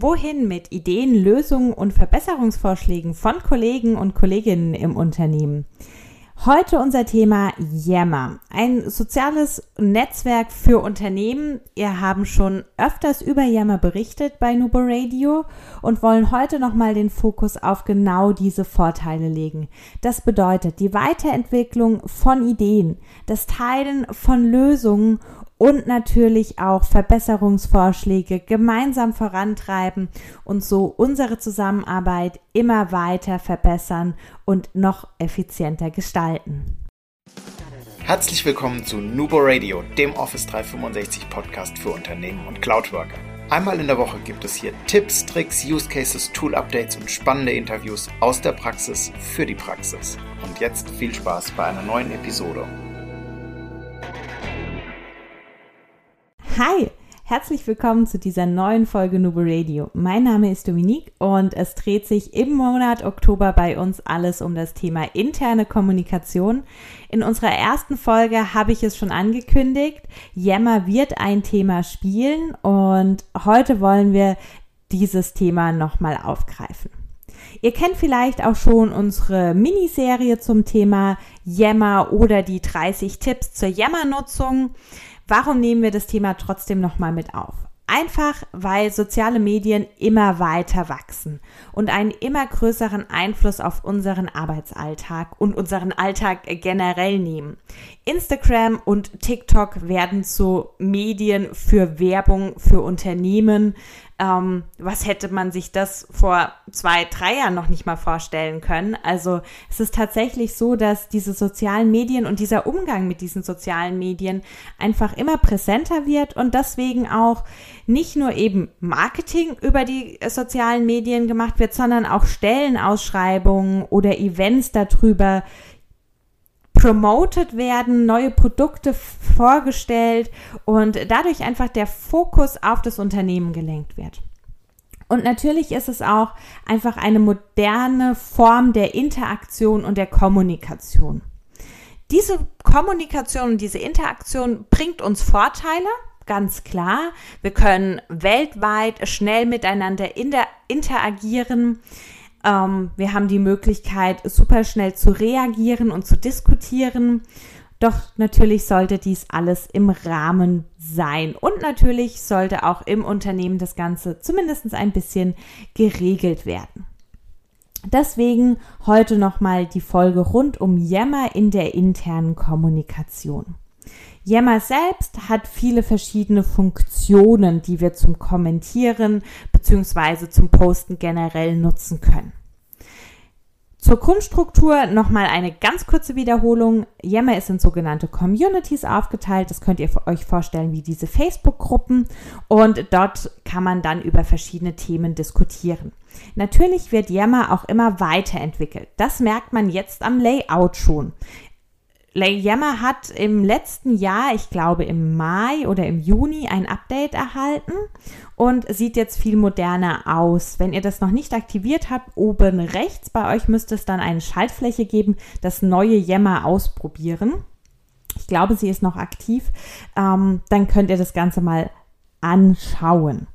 Wohin mit Ideen, Lösungen und Verbesserungsvorschlägen von Kollegen und Kolleginnen im Unternehmen? Heute unser Thema Yammer, ein soziales Netzwerk für Unternehmen. Wir haben schon öfters über Yammer berichtet bei Nubo Radio und wollen heute nochmal den Fokus auf genau diese Vorteile legen. Das bedeutet die Weiterentwicklung von Ideen, das Teilen von Lösungen und natürlich auch Verbesserungsvorschläge gemeinsam vorantreiben und so unsere Zusammenarbeit immer weiter verbessern und noch effizienter gestalten. Herzlich willkommen zu Nubo Radio, dem Office 365 Podcast für Unternehmen und Cloudworker. Einmal in der Woche gibt es hier Tipps, Tricks, Use Cases, Tool Updates und spannende Interviews aus der Praxis für die Praxis. Und jetzt viel Spaß bei einer neuen Episode. Hi, herzlich willkommen zu dieser neuen Folge Nubo Radio. Mein Name ist Dominique und es dreht sich im Monat Oktober bei uns alles um das Thema interne Kommunikation. In unserer ersten Folge habe ich es schon angekündigt. Yammer wird ein Thema spielen und heute wollen wir dieses Thema nochmal aufgreifen. Ihr kennt vielleicht auch schon unsere Miniserie zum Thema Yammer oder die 30 Tipps zur Yammer-Nutzung. Warum nehmen wir das Thema trotzdem nochmal mit auf? Einfach, weil soziale Medien immer weiter wachsen und einen immer größeren Einfluss auf unseren Arbeitsalltag und unseren Alltag generell nehmen. Instagram und TikTok werden zu Medien für Werbung für Unternehmen, ähm, was hätte man sich das vor zwei, drei Jahren noch nicht mal vorstellen können? Also es ist tatsächlich so, dass diese sozialen Medien und dieser Umgang mit diesen sozialen Medien einfach immer präsenter wird und deswegen auch nicht nur eben Marketing über die sozialen Medien gemacht wird, sondern auch Stellenausschreibungen oder Events darüber promoted werden, neue Produkte vorgestellt und dadurch einfach der Fokus auf das Unternehmen gelenkt wird. Und natürlich ist es auch einfach eine moderne Form der Interaktion und der Kommunikation. Diese Kommunikation und diese Interaktion bringt uns Vorteile, ganz klar. Wir können weltweit schnell miteinander interagieren. Ähm, wir haben die Möglichkeit, super schnell zu reagieren und zu diskutieren. Doch natürlich sollte dies alles im Rahmen sein. Und natürlich sollte auch im Unternehmen das Ganze zumindest ein bisschen geregelt werden. Deswegen heute nochmal die Folge rund um Yammer in der internen Kommunikation. Yammer selbst hat viele verschiedene Funktionen, die wir zum Kommentieren bzw. zum Posten generell nutzen können. Zur Grundstruktur nochmal eine ganz kurze Wiederholung. Yammer ist in sogenannte Communities aufgeteilt. Das könnt ihr euch vorstellen wie diese Facebook-Gruppen. Und dort kann man dann über verschiedene Themen diskutieren. Natürlich wird Yammer auch immer weiterentwickelt. Das merkt man jetzt am Layout schon. Yammer hat im letzten Jahr, ich glaube im Mai oder im Juni, ein Update erhalten und sieht jetzt viel moderner aus. Wenn ihr das noch nicht aktiviert habt, oben rechts bei euch müsste es dann eine Schaltfläche geben, das neue Yammer ausprobieren. Ich glaube, sie ist noch aktiv. Ähm, dann könnt ihr das Ganze mal anschauen.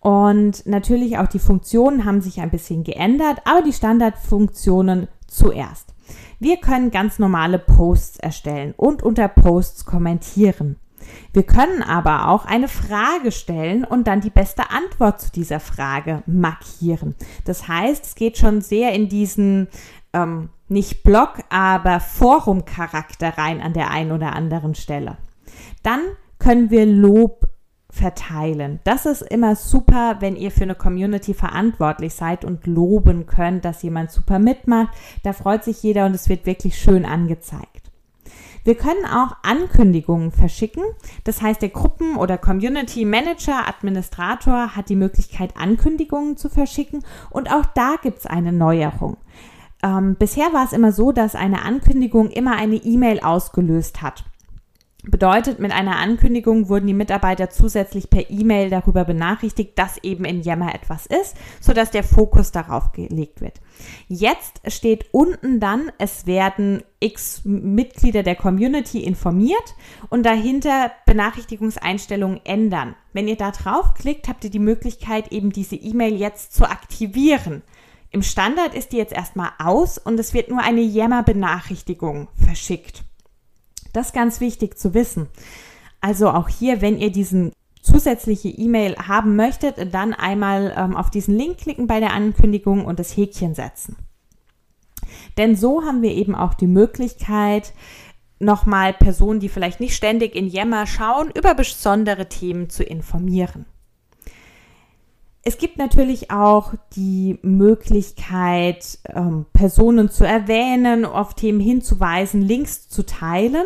Und natürlich auch die Funktionen haben sich ein bisschen geändert, aber die Standardfunktionen zuerst. Wir können ganz normale Posts erstellen und unter Posts kommentieren. Wir können aber auch eine Frage stellen und dann die beste Antwort zu dieser Frage markieren. Das heißt, es geht schon sehr in diesen ähm, nicht Blog, aber Forum-Charakter rein an der einen oder anderen Stelle. Dann können wir Lob verteilen. Das ist immer super, wenn ihr für eine Community verantwortlich seid und loben könnt, dass jemand super mitmacht. Da freut sich jeder und es wird wirklich schön angezeigt. Wir können auch Ankündigungen verschicken. Das heißt, der Gruppen- oder Community Manager, Administrator hat die Möglichkeit, Ankündigungen zu verschicken. Und auch da gibt es eine Neuerung. Ähm, bisher war es immer so, dass eine Ankündigung immer eine E-Mail ausgelöst hat. Bedeutet, mit einer Ankündigung wurden die Mitarbeiter zusätzlich per E-Mail darüber benachrichtigt, dass eben in Yammer etwas ist, sodass der Fokus darauf gelegt wird. Jetzt steht unten dann, es werden x Mitglieder der Community informiert und dahinter Benachrichtigungseinstellungen ändern. Wenn ihr da draufklickt, habt ihr die Möglichkeit, eben diese E-Mail jetzt zu aktivieren. Im Standard ist die jetzt erstmal aus und es wird nur eine Yammer-Benachrichtigung verschickt. Das ist ganz wichtig zu wissen. Also auch hier, wenn ihr diesen zusätzliche E-Mail haben möchtet, dann einmal ähm, auf diesen Link klicken bei der Ankündigung und das Häkchen setzen. Denn so haben wir eben auch die Möglichkeit, nochmal Personen, die vielleicht nicht ständig in Yammer schauen, über besondere Themen zu informieren. Es gibt natürlich auch die Möglichkeit, ähm, Personen zu erwähnen, auf Themen hinzuweisen, Links zu teilen.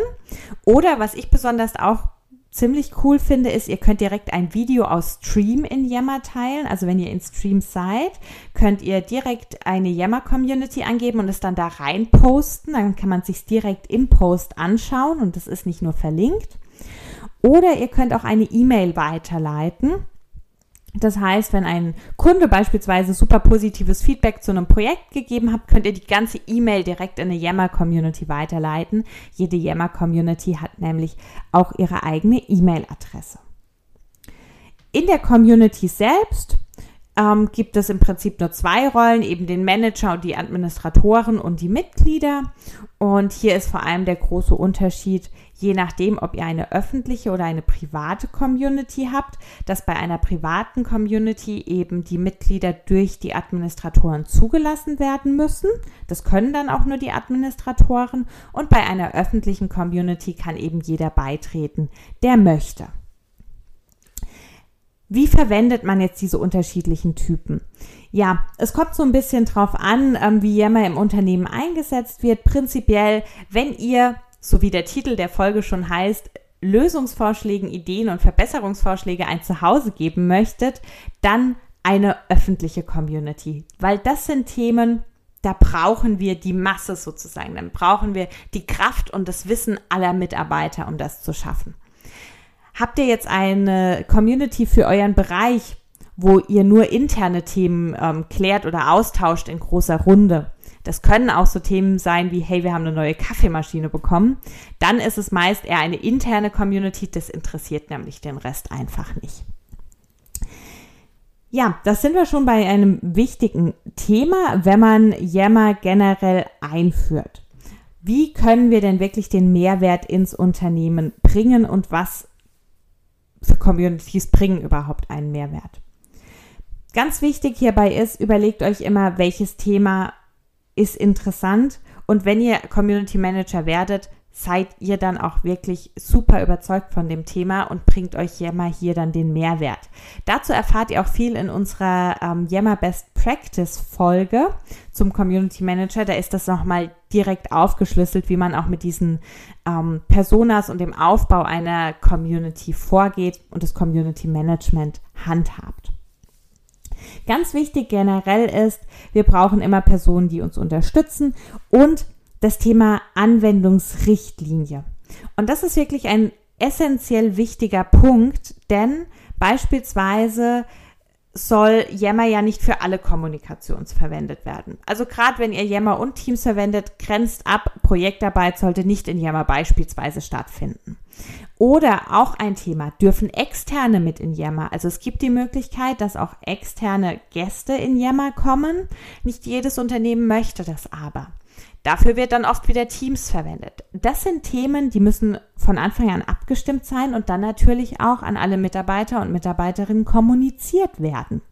Oder was ich besonders auch ziemlich cool finde, ist, ihr könnt direkt ein Video aus Stream in Yammer teilen. Also wenn ihr in Stream seid, könnt ihr direkt eine Yammer Community angeben und es dann da rein posten. Dann kann man sich direkt im Post anschauen und das ist nicht nur verlinkt. Oder ihr könnt auch eine E-Mail weiterleiten das heißt, wenn ein Kunde beispielsweise super positives Feedback zu einem Projekt gegeben hat, könnt ihr die ganze E-Mail direkt in eine Yammer-Community weiterleiten. Jede Yammer-Community hat nämlich auch ihre eigene E-Mail-Adresse. In der Community selbst ähm, gibt es im Prinzip nur zwei Rollen, eben den Manager und die Administratoren und die Mitglieder. Und hier ist vor allem der große Unterschied, je nachdem, ob ihr eine öffentliche oder eine private Community habt, dass bei einer privaten Community eben die Mitglieder durch die Administratoren zugelassen werden müssen. Das können dann auch nur die Administratoren. Und bei einer öffentlichen Community kann eben jeder beitreten, der möchte. Wie verwendet man jetzt diese unterschiedlichen Typen? Ja, es kommt so ein bisschen drauf an, ähm, wie Yammer im Unternehmen eingesetzt wird. Prinzipiell, wenn ihr so wie der Titel der Folge schon heißt, Lösungsvorschlägen, Ideen und Verbesserungsvorschläge ein Zuhause geben möchtet, dann eine öffentliche Community, weil das sind Themen, da brauchen wir die Masse sozusagen, dann brauchen wir die Kraft und das Wissen aller Mitarbeiter, um das zu schaffen. Habt ihr jetzt eine Community für euren Bereich, wo ihr nur interne Themen ähm, klärt oder austauscht in großer Runde? Das können auch so Themen sein wie, hey, wir haben eine neue Kaffeemaschine bekommen. Dann ist es meist eher eine interne Community, das interessiert nämlich den Rest einfach nicht. Ja, das sind wir schon bei einem wichtigen Thema, wenn man Yammer generell einführt. Wie können wir denn wirklich den Mehrwert ins Unternehmen bringen und was Communities bringen überhaupt einen Mehrwert? Ganz wichtig hierbei ist, überlegt euch immer, welches Thema ist interessant. Und wenn ihr Community Manager werdet, seid ihr dann auch wirklich super überzeugt von dem Thema und bringt euch Yammer hier dann den Mehrwert. Dazu erfahrt ihr auch viel in unserer ähm, Yammer Best Practice Folge zum Community Manager. Da ist das nochmal direkt aufgeschlüsselt, wie man auch mit diesen ähm, Personas und dem Aufbau einer Community vorgeht und das Community Management handhabt. Ganz wichtig generell ist, wir brauchen immer Personen, die uns unterstützen und das Thema Anwendungsrichtlinie. Und das ist wirklich ein essentiell wichtiger Punkt, denn beispielsweise soll Yammer ja nicht für alle Kommunikations verwendet werden. Also gerade wenn ihr Yammer und Teams verwendet, grenzt ab, Projektarbeit sollte nicht in Yammer beispielsweise stattfinden. Oder auch ein Thema, dürfen Externe mit in Yammer? Also es gibt die Möglichkeit, dass auch externe Gäste in Yammer kommen. Nicht jedes Unternehmen möchte das aber. Dafür wird dann oft wieder Teams verwendet. Das sind Themen, die müssen von Anfang an abgestimmt sein und dann natürlich auch an alle Mitarbeiter und Mitarbeiterinnen kommuniziert werden.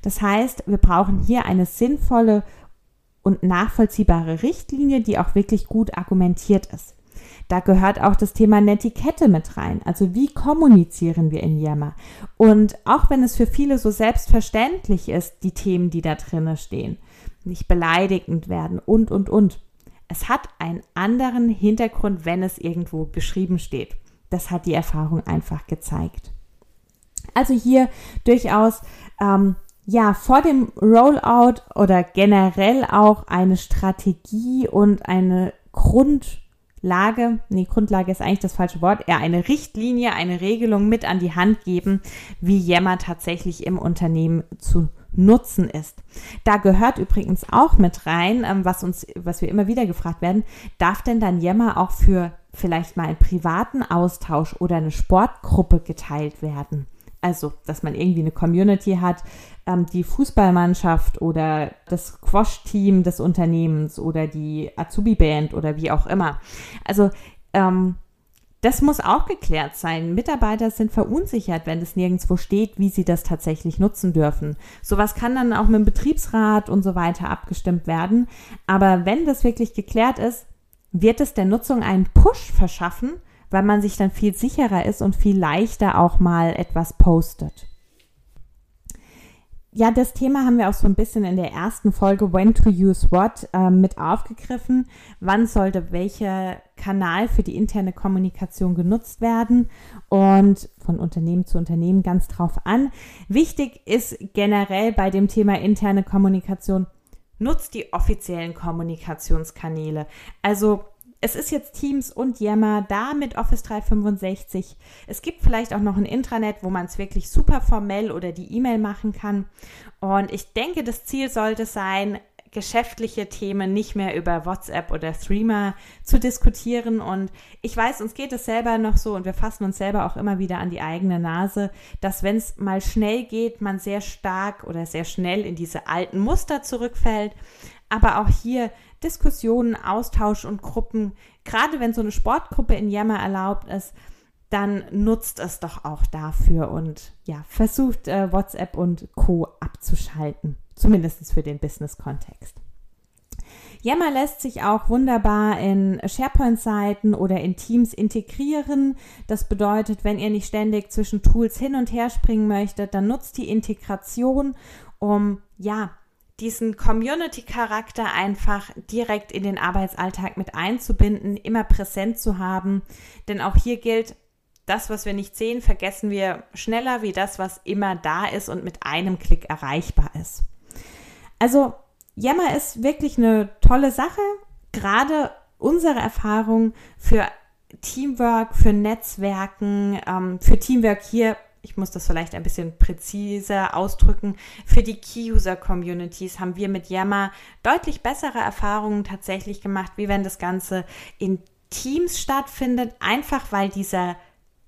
Das heißt, wir brauchen hier eine sinnvolle und nachvollziehbare Richtlinie, die auch wirklich gut argumentiert ist. Da gehört auch das Thema Netiquette mit rein. Also wie kommunizieren wir in Yammer? Und auch wenn es für viele so selbstverständlich ist, die Themen, die da drinnen stehen, nicht beleidigend werden und, und, und. Es hat einen anderen Hintergrund, wenn es irgendwo geschrieben steht. Das hat die Erfahrung einfach gezeigt. Also hier durchaus ähm, ja vor dem Rollout oder generell auch eine Strategie und eine Grund Grundlage, nee, Grundlage ist eigentlich das falsche Wort, eher eine Richtlinie, eine Regelung mit an die Hand geben, wie Yammer tatsächlich im Unternehmen zu nutzen ist. Da gehört übrigens auch mit rein, ähm, was uns, was wir immer wieder gefragt werden, darf denn dann Yammer auch für vielleicht mal einen privaten Austausch oder eine Sportgruppe geteilt werden? Also, dass man irgendwie eine Community hat, ähm, die Fußballmannschaft oder das Squash-Team des Unternehmens oder die Azubi-Band oder wie auch immer. Also, ähm, das muss auch geklärt sein. Mitarbeiter sind verunsichert, wenn es nirgendwo steht, wie sie das tatsächlich nutzen dürfen. Sowas kann dann auch mit dem Betriebsrat und so weiter abgestimmt werden. Aber wenn das wirklich geklärt ist, wird es der Nutzung einen Push verschaffen, weil man sich dann viel sicherer ist und viel leichter auch mal etwas postet. Ja, das Thema haben wir auch so ein bisschen in der ersten Folge When to Use What äh, mit aufgegriffen. Wann sollte welcher Kanal für die interne Kommunikation genutzt werden und von Unternehmen zu Unternehmen ganz drauf an. Wichtig ist generell bei dem Thema interne Kommunikation, nutzt die offiziellen Kommunikationskanäle. Also es ist jetzt Teams und Yammer da mit Office 365. Es gibt vielleicht auch noch ein Intranet, wo man es wirklich super formell oder die E-Mail machen kann. Und ich denke, das Ziel sollte sein, geschäftliche Themen nicht mehr über WhatsApp oder Threema zu diskutieren. Und ich weiß, uns geht es selber noch so und wir fassen uns selber auch immer wieder an die eigene Nase, dass wenn es mal schnell geht, man sehr stark oder sehr schnell in diese alten Muster zurückfällt. Aber auch hier Diskussionen, Austausch und Gruppen, gerade wenn so eine Sportgruppe in Yammer erlaubt ist, dann nutzt es doch auch dafür und ja, versucht äh, WhatsApp und Co. abzuschalten, zumindest für den Business-Kontext. Yammer lässt sich auch wunderbar in SharePoint-Seiten oder in Teams integrieren. Das bedeutet, wenn ihr nicht ständig zwischen Tools hin und her springen möchtet, dann nutzt die Integration, um ja diesen Community-Charakter einfach direkt in den Arbeitsalltag mit einzubinden, immer präsent zu haben. Denn auch hier gilt, das, was wir nicht sehen, vergessen wir schneller wie das, was immer da ist und mit einem Klick erreichbar ist. Also Yammer ist wirklich eine tolle Sache. Gerade unsere Erfahrung für Teamwork, für Netzwerken, ähm, für Teamwork hier ich muss das vielleicht ein bisschen präziser ausdrücken, für die Key-User-Communities haben wir mit Yammer deutlich bessere Erfahrungen tatsächlich gemacht, wie wenn das Ganze in Teams stattfindet, einfach weil dieser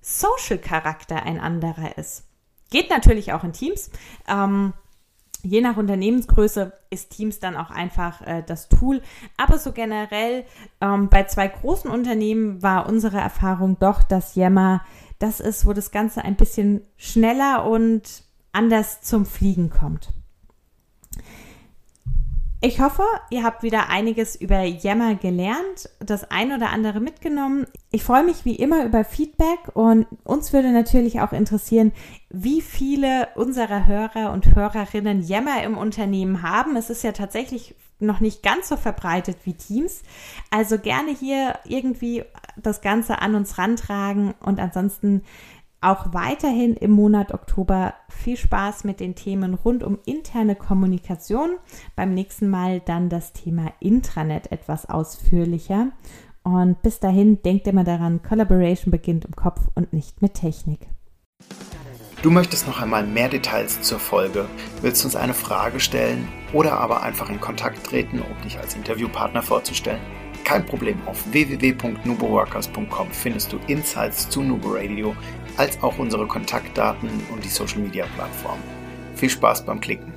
Social-Charakter ein anderer ist. Geht natürlich auch in Teams. Ähm, je nach Unternehmensgröße ist Teams dann auch einfach äh, das Tool. Aber so generell ähm, bei zwei großen Unternehmen war unsere Erfahrung doch, dass Yammer das ist, wo das Ganze ein bisschen schneller und anders zum Fliegen kommt. Ich hoffe, ihr habt wieder einiges über Yammer gelernt, das ein oder andere mitgenommen. Ich freue mich wie immer über Feedback und uns würde natürlich auch interessieren, wie viele unserer Hörer und Hörerinnen Yammer im Unternehmen haben. Es ist ja tatsächlich noch nicht ganz so verbreitet wie Teams. Also gerne hier irgendwie das Ganze an uns rantragen und ansonsten auch weiterhin im Monat Oktober viel Spaß mit den Themen rund um interne Kommunikation. Beim nächsten Mal dann das Thema Intranet etwas ausführlicher. Und bis dahin denkt immer daran, Collaboration beginnt im Kopf und nicht mit Technik. Du möchtest noch einmal mehr Details zur Folge, willst uns eine Frage stellen oder aber einfach in Kontakt treten, um dich als Interviewpartner vorzustellen? Kein Problem, auf www.nuboworkers.com findest du Insights zu Nubo Radio, als auch unsere Kontaktdaten und die Social Media Plattform. Viel Spaß beim Klicken!